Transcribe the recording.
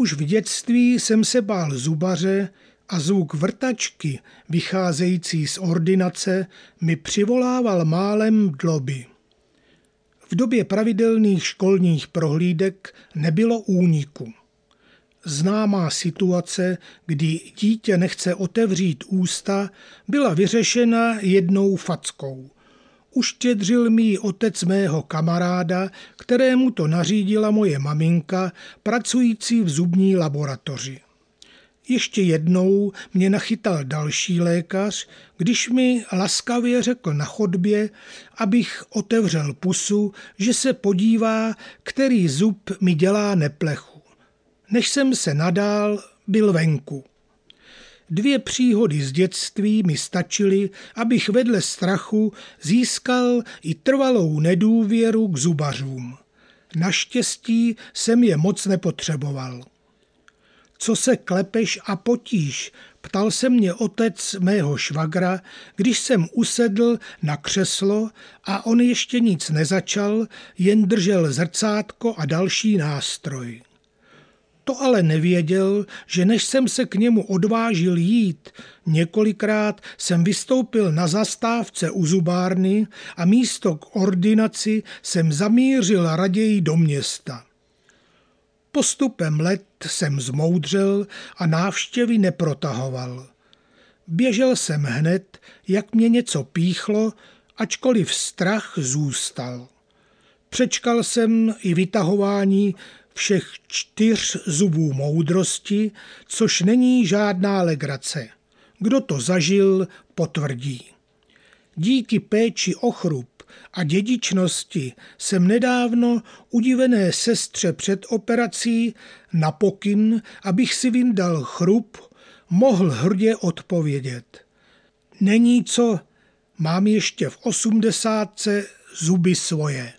Už v dětství jsem se bál zubaře a zvuk vrtačky, vycházející z ordinace, mi přivolával málem dloby. V době pravidelných školních prohlídek nebylo úniku. Známá situace, kdy dítě nechce otevřít ústa, byla vyřešena jednou fackou. Uštědřil mi otec mého kamaráda, kterému to nařídila moje maminka, pracující v zubní laboratoři. Ještě jednou mě nachytal další lékař, když mi laskavě řekl na chodbě, abych otevřel pusu, že se podívá, který zub mi dělá neplechu. Než jsem se nadál, byl venku. Dvě příhody z dětství mi stačily, abych vedle strachu získal i trvalou nedůvěru k zubařům. Naštěstí jsem je moc nepotřeboval. Co se klepeš a potíš, ptal se mě otec mého švagra, když jsem usedl na křeslo a on ještě nic nezačal, jen držel zrcátko a další nástroj. To ale nevěděl, že než jsem se k němu odvážil jít, několikrát jsem vystoupil na zastávce u zubárny a místo k ordinaci jsem zamířil raději do města. Postupem let jsem zmoudřel a návštěvy neprotahoval. Běžel jsem hned, jak mě něco píchlo, ačkoliv strach zůstal. Přečkal jsem i vytahování všech čtyř zubů moudrosti, což není žádná legrace. Kdo to zažil, potvrdí. Díky péči o chrup a dědičnosti jsem nedávno udivené sestře před operací na pokyn, abych si vyndal chrup, mohl hrdě odpovědět. Není co, mám ještě v osmdesátce zuby svoje.